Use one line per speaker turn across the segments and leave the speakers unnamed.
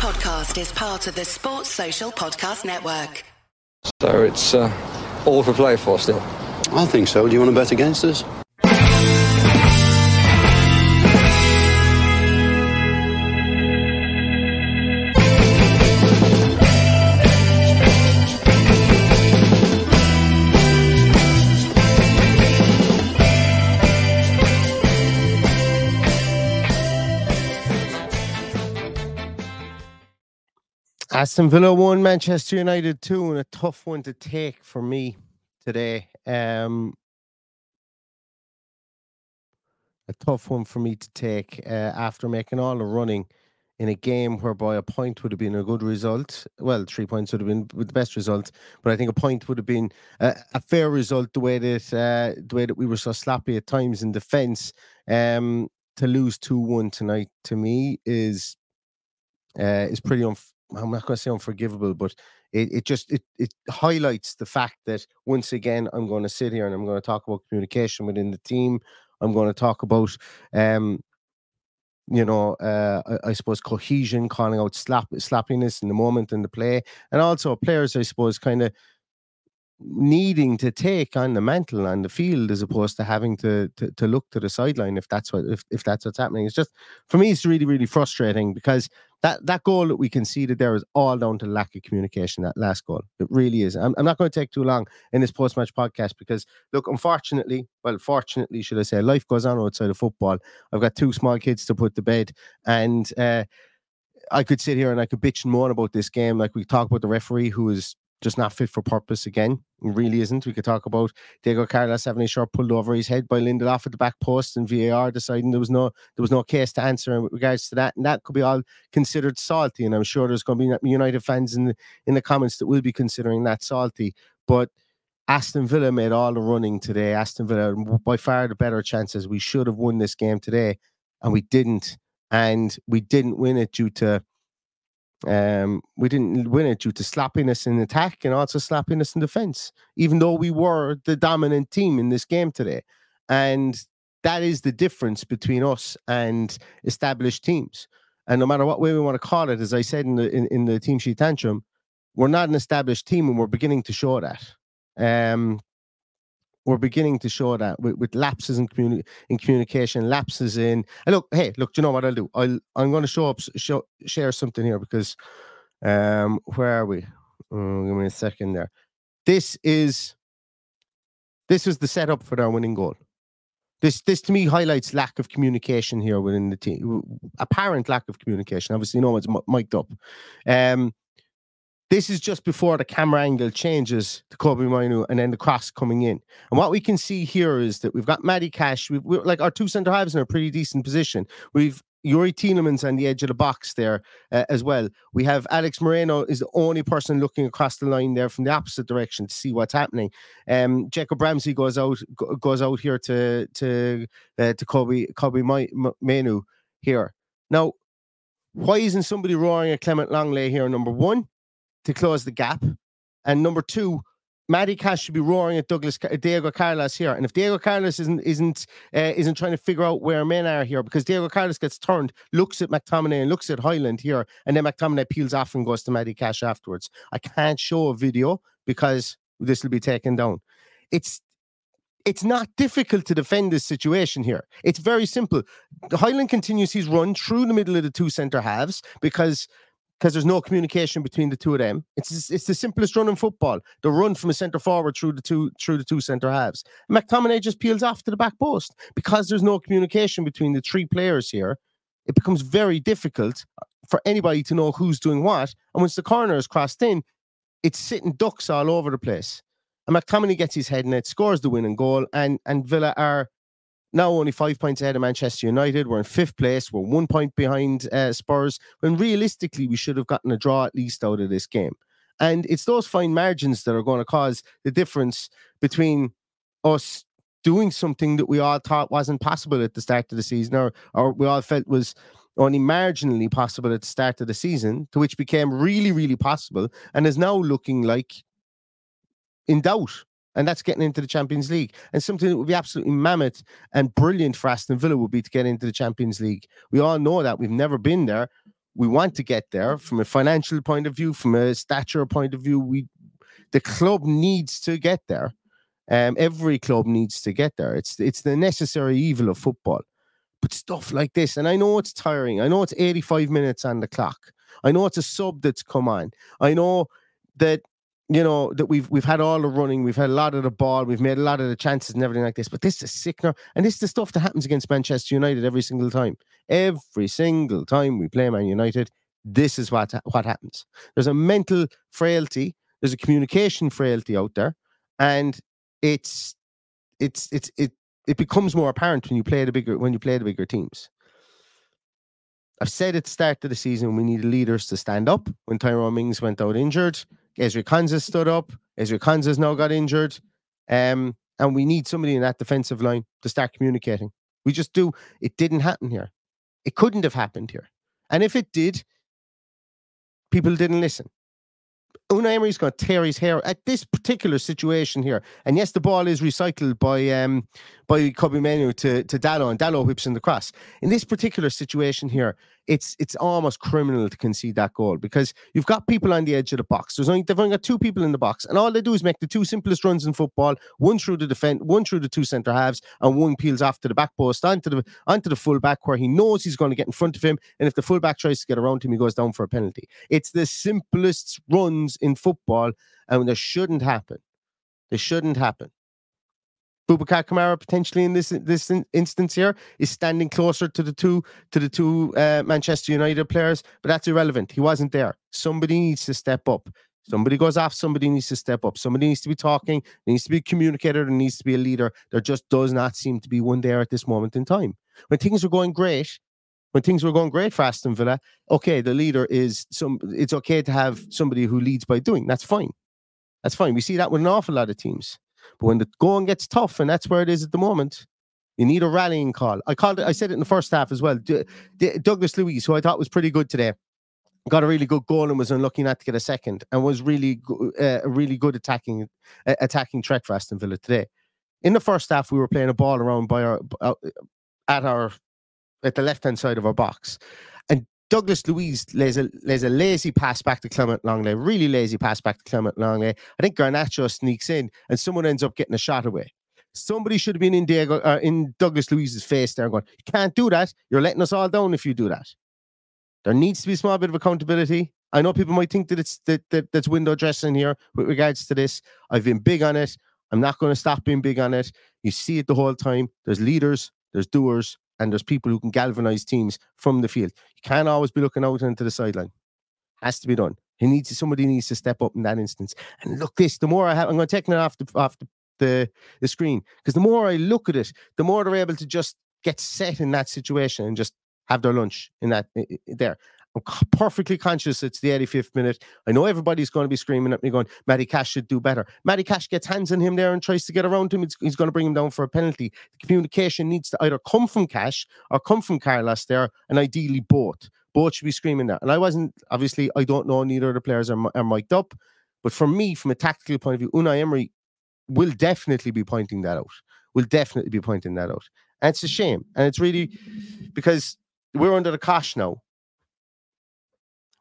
podcast is part of the Sports Social Podcast Network.
So it's uh, all for play for still.
I think so. Do you want to bet against us?
Aston Villa won, Manchester United two, and a tough one to take for me today. Um, a tough one for me to take uh, after making all the running in a game whereby a point would have been a good result. Well, three points would have been the best result, but I think a point would have been a, a fair result. The way that uh, the way that we were so sloppy at times in defence, um, to lose two one tonight to me is uh, is pretty unf- I'm not going to say unforgivable, but it, it just it it highlights the fact that once again I'm going to sit here and I'm going to talk about communication within the team. I'm going to talk about um you know uh I, I suppose cohesion, calling out slap slappiness in the moment in the play, and also players I suppose kind of needing to take on the mantle on the field as opposed to having to, to to look to the sideline if that's what if, if that's what's happening. It's just for me it's really really frustrating because that that goal that we conceded there is all down to lack of communication. That last goal, it really is. I'm, I'm not going to take too long in this post match podcast because look, unfortunately, well, fortunately, should I say, life goes on outside of football. I've got two small kids to put to bed, and uh, I could sit here and I could bitch and moan about this game. Like we talk about the referee who is just not fit for purpose again. It really isn't. We could talk about Diego Carlos having a shot pulled over his head by Lindelof at the back post and VAR deciding there was no there was no case to answer in regards to that. And that could be all considered salty. And I'm sure there's going to be United fans in the in the comments that will be considering that salty. But Aston Villa made all the running today. Aston Villa by far the better chances. We should have won this game today, and we didn't. And we didn't win it due to um, we didn't win it due to slappiness in attack and also slappiness in defense, even though we were the dominant team in this game today. And that is the difference between us and established teams. And no matter what way we want to call it, as I said in the in, in the team sheet tantrum, we're not an established team, and we're beginning to show that. Um, we're beginning to show that with, with lapses in, communi- in communication, lapses in. And look, hey, look, do you know what I'll do? I'll I'm going to show up, show, share something here because, um, where are we? Oh, give me a second there. This is this is the setup for their winning goal. This this to me highlights lack of communication here within the team. Apparent lack of communication. Obviously, no one's mic'd up. Um, this is just before the camera angle changes to Kobbie Mainoo and then the cross coming in. And what we can see here is that we've got Matty Cash. We've, like our two centre halves in a pretty decent position. We've Youri Tielemans on the edge of the box there uh, as well. We have Alex Moreno is the only person looking across the line there from the opposite direction to see what's happening. Um, Jacob Ramsey goes out goes out here to to uh, to Kobbie Kobbie Mainoo here. Now, why isn't somebody roaring at Clement Lenglet here? Number one, to close the gap. And number two, Matty Cash should be roaring at Douglas Diego Carlos here. And if Diego Carlos isn't isn't uh, isn't trying to figure out where men are here, because Diego Carlos gets turned, looks at McTominay and looks at Højlund here, and then McTominay peels off and goes to Matty Cash afterwards. I can't show a video because this will be taken down. It's it's not difficult to defend this situation here. It's very simple. Højlund continues his run through the middle of the two centre halves because because there's no communication between the two of them. It's it's the simplest run in football. The run from a centre forward through the two through the two centre halves. McTominay just peels off to the back post because there's no communication between the three players here. It becomes very difficult uh, for anybody to know who's doing what. And once the corner is crossed in, it's sitting ducks all over the place. And McTominay gets his head in it, scores the winning goal, and and Villa are now only five points ahead of Manchester United. We're in fifth place. We're one point behind uh, Spurs. When realistically, we should have gotten a draw at least out of this game. And it's those fine margins that are going to cause the difference between us doing something that we all thought wasn't possible at the start of the season, or or we all felt was only marginally possible at the start of the season, to which became really, really possible, and is now looking like in doubt and that's getting into the Champions League. And something that would be absolutely mammoth and brilliant for Aston Villa would be to get into the Champions League. We all know that we've never been there. We want to get there from a financial point of view, from a stature point of view. We, the club needs to get there. Um, every club needs to get there. It's it's the necessary evil of football. But stuff like this, and I know it's tiring. I know it's 85 minutes on the clock. I know it's a sub that's come on. I know that you know that we've we've had all the running, we've had a lot of the ball, we've made a lot of the chances and everything like this. But this is sickener, and this is the stuff that happens against Manchester United every single time. Every single time we play Man United, this is what what happens. There's a mental frailty, there's a communication frailty out there, and it's it's it's it it becomes more apparent when you play the bigger when you play the bigger teams. I've said at the start of the season we need leaders to stand up when Tyrone Mings went out injured. Ezri Konsa stood up. Ezri Konsa's now got injured. Um, and we need somebody in that defensive line to start communicating. We just do. It didn't happen here. It couldn't have happened here. And if it did, people didn't listen. Unai Emery's going to tear his hair at this particular situation here. And yes, the ball is recycled by um by Kobbie Mainoo to to Dalot, and Dalot whips in the cross. In this particular situation here, it's it's almost criminal to concede that goal because you've got people on the edge of the box. There's only they've only got two people in the box, and all they do is make the two simplest runs in football: one through the defense, one through the two centre halves, and one peels off to the back post onto the onto the full back where he knows he's going to get in front of him, and if the full back tries to get around him, he goes down for a penalty. It's the simplest runs in football, and they shouldn't happen. They shouldn't happen. Boubacar Kamara potentially in this this instance here is standing closer to the two to the two uh, Manchester United players, but that's irrelevant. He wasn't there. Somebody needs to step up. Somebody goes off. Somebody needs to step up. Somebody needs to be talking. Needs to be a communicator. There needs to be a leader. There just does not seem to be one there at this moment in time. When things are going great, when things were going great for Aston Villa, okay, the leader is some. It's okay to have somebody who leads by doing. That's fine. That's fine. We see that with an awful lot of teams. But when the going gets tough, and that's where it is at the moment, you need a rallying call. I called it. I said it in the first half as well. D- D- Douglas Luiz, who I thought was pretty good today, got a really good goal and was unlucky not to get a second, and was really go- uh, a really good attacking uh, attacking threat for Aston Villa today. In the first half, we were playing a ball around by our uh, at our at the left hand side of our box, Douglas Luiz lays a, lays a lazy pass back to Clement Lenglet, really lazy pass back to Clement Lenglet. I think Garnacho sneaks in and someone ends up getting a shot away. Somebody should have been in Diego uh, in Douglas Luiz's face there going, You can't do that. You're letting us all down if you do that. There needs to be a small bit of accountability. I know people might think that it's that, that that's window dressing here with regards to this. I've been big on it. I'm not going to stop being big on it. You see it the whole time. There's leaders, there's doers, and there's people who can galvanize teams from the field. You can't always be looking out into the sideline. Has to be done. He needs somebody needs to step up in that instance. And look, this the more I have, I'm going to take it off the off the the, the screen because the more I look at it, the more they're able to just get set in that situation and just have their lunch in that there. I'm perfectly conscious it's the 85th minute. I know everybody's going to be screaming at me, going, Matty Cash should do better. Matty Cash gets hands on him there and tries to get around him. It's, he's going to bring him down for a penalty. The communication needs to either come from Cash or come from Carlos there, and ideally both. Both should be screaming that. And I wasn't, obviously, I don't know, neither of the players are, are mic'd up. But for me, from a tactical point of view, Unai Emery will definitely be pointing that out. Will definitely be pointing that out. And it's a shame. And it's really because we're under the cosh now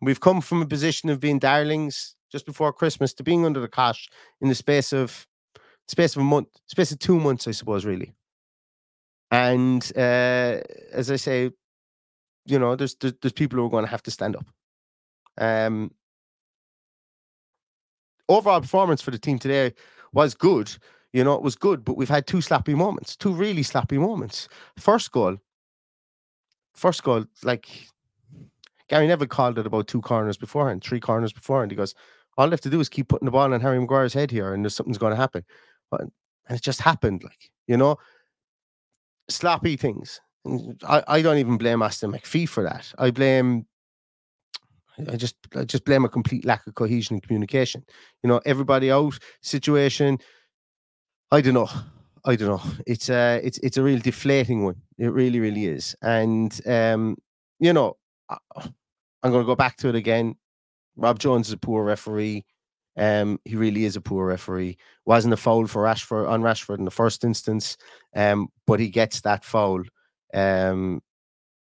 We've come from a position of being darlings just before Christmas to being under the cosh in the space of space of a month, space of two months, I suppose, really. And uh, as I say, you know, there's, there's people who are going to have to stand up. Um, overall performance for the team today was good. You know, it was good, but we've had two slappy moments, two really slappy moments. First goal, first goal, like Gary Neville called it about two corners beforehand, three corners beforehand. He goes, all they have to do is keep putting the ball on Harry Maguire's head here, and there's something's going to happen. But, and it just happened, like you know, sloppy things. I, I don't even blame Aston McPhee for that. I blame I just I just blame a complete lack of cohesion and communication. You know, everybody out situation. I don't know. I don't know. It's a it's it's a real deflating one. It really, really is. And um, you know, I'm going to go back to it again. Rob Jones is a poor referee. Um, he really is a poor referee. Wasn't a foul for Rashford on Rashford in the first instance, um, but he gets that foul. Um,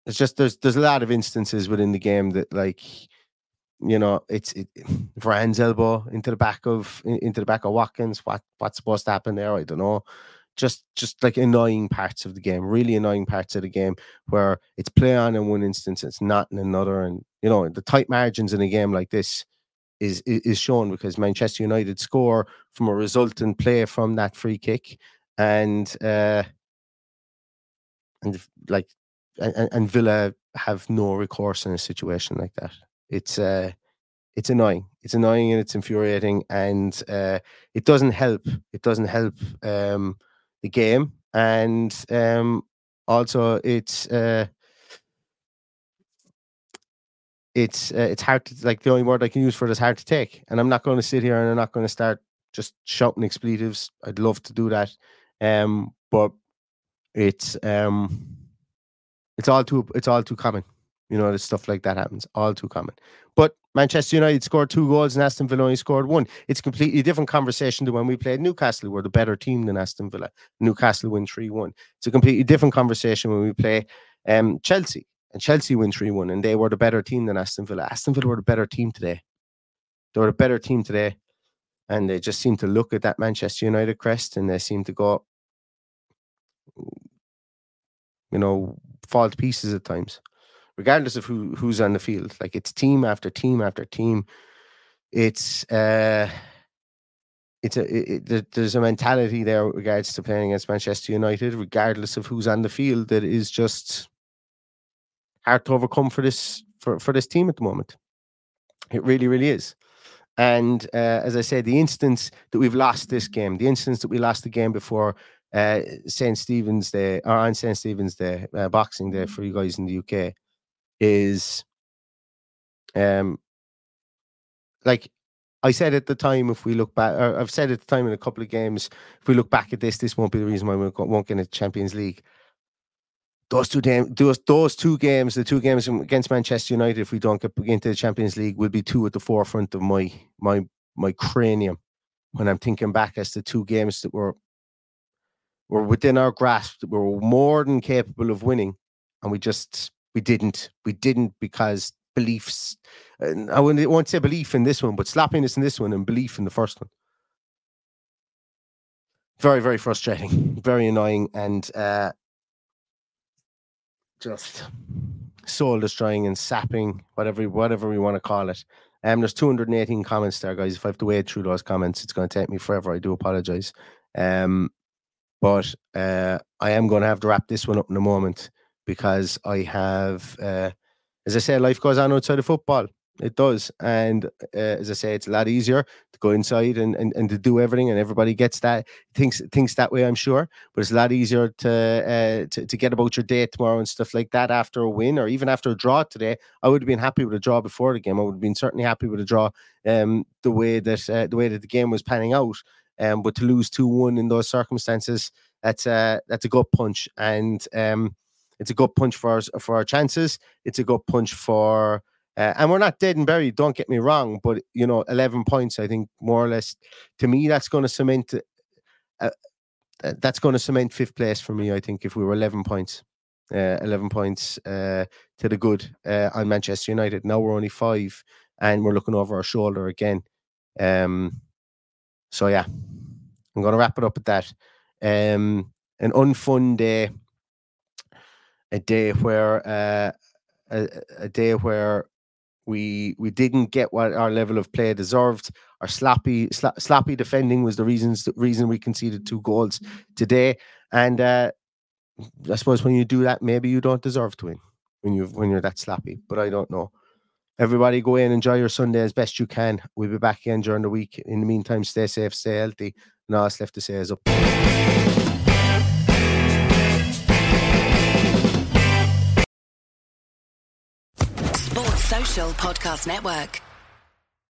it's just there's there's a lot of instances within the game that like you know it's it, Varane's elbow into the back of into the back of Watkins. What what's supposed to happen there? I don't know. Just just like annoying parts of the game, really annoying parts of the game where it's play on in one instance, it's not in another, and you know the tight margins in a game like this is is shown because Manchester United score from a resultant play from that free kick, and uh, and like and, and Villa have no recourse in a situation like that. It's uh, it's annoying. It's annoying and it's infuriating, and uh, it doesn't help. It doesn't help um, the game, and um, also it's uh, it's uh, it's hard to like the only word I can use for it is hard to take. And I'm not going to sit here and I'm not going to start just shouting expletives. I'd love to do that, um, but it's um, it's all too it's all too common. You know, stuff like that happens. All too common. But Manchester United scored two goals and Aston Villa only scored one. It's a completely different conversation to when we played Newcastle. We're the better team than Aston Villa. Newcastle win 3 1. It's a completely different conversation when we play um, Chelsea. And Chelsea win 3 1, and they were the better team than Aston Villa. Aston Villa were the better team today. They were the better team today. And they just seem to look at that Manchester United crest and they seem to go, you know, fall to pieces at times regardless of who who's on the field. Like it's team after team after team. It's uh, it's a it, there's a mentality there with regards to playing against Manchester United, regardless of who's on the field, that is just hard to overcome for this for for this team at the moment. It really, really is. And uh, as I said, the instance that we've lost this game, the instance that we lost the game before uh, St. Stephen's Day or on St. Stephen's Day, uh, Boxing Day for you guys in the UK, is um like I said at the time, if we look back, I've said at the time in a couple of games, if we look back at this, this won't be the reason why we won't get a Champions League. Those two games, those those two games, the two games against Manchester United, if we don't get into the Champions League, will be two at the forefront of my my my cranium when I'm thinking back as the two games that were were within our grasp, that we were more than capable of winning, and we just we didn't. We didn't because beliefs. I won't say belief in this one, but slappiness in this one and belief in the first one. Very, very frustrating, very annoying, and uh, just soul destroying and sapping, whatever whatever we want to call it. Um, there's 218 comments there, guys. If I have to wade through those comments, it's going to take me forever. I do apologize. Um, but uh, I am going to have to wrap this one up in a moment because I have, uh, as I say, life goes on outside of football. It does. And uh, as I say, it's a lot easier to go inside and, and, and to do everything. And everybody gets that, thinks thinks that way, I'm sure. But it's a lot easier to, uh, to, to get about your day tomorrow and stuff like that after a win or even after a draw today. I would have been happy with a draw before the game. I would have been certainly happy with a draw um, the way that uh, the way that the game was panning out. Um, but to lose 2 1 in those circumstances, that's, uh, that's a gut punch. And um, it's a good punch for our, for our chances. It's a good punch for, uh, and we're not dead and buried. Don't get me wrong, but you know, eleven points. I think more or less to me that's going to cement. Uh, uh, that's going to cement fifth place for me. I think if we were eleven points, uh, eleven points uh, to the good uh, on Manchester United. Now we're only five, and we're looking over our shoulder again. Um, so yeah, I'm going to wrap it up at that. Um, an unfun day a day where uh, a, a day where we we didn't get what our level of play deserved. Our sloppy sloppy defending was the reasons the reason we conceded two goals today. And uh, I suppose when you do that, maybe you don't deserve to win when you when you're that sloppy. But I don't know. Everybody go in, enjoy your Sunday as best you can. We'll be back again during the week. In the meantime, stay safe, stay healthy. And all that's left to say is up.
Podcast Network.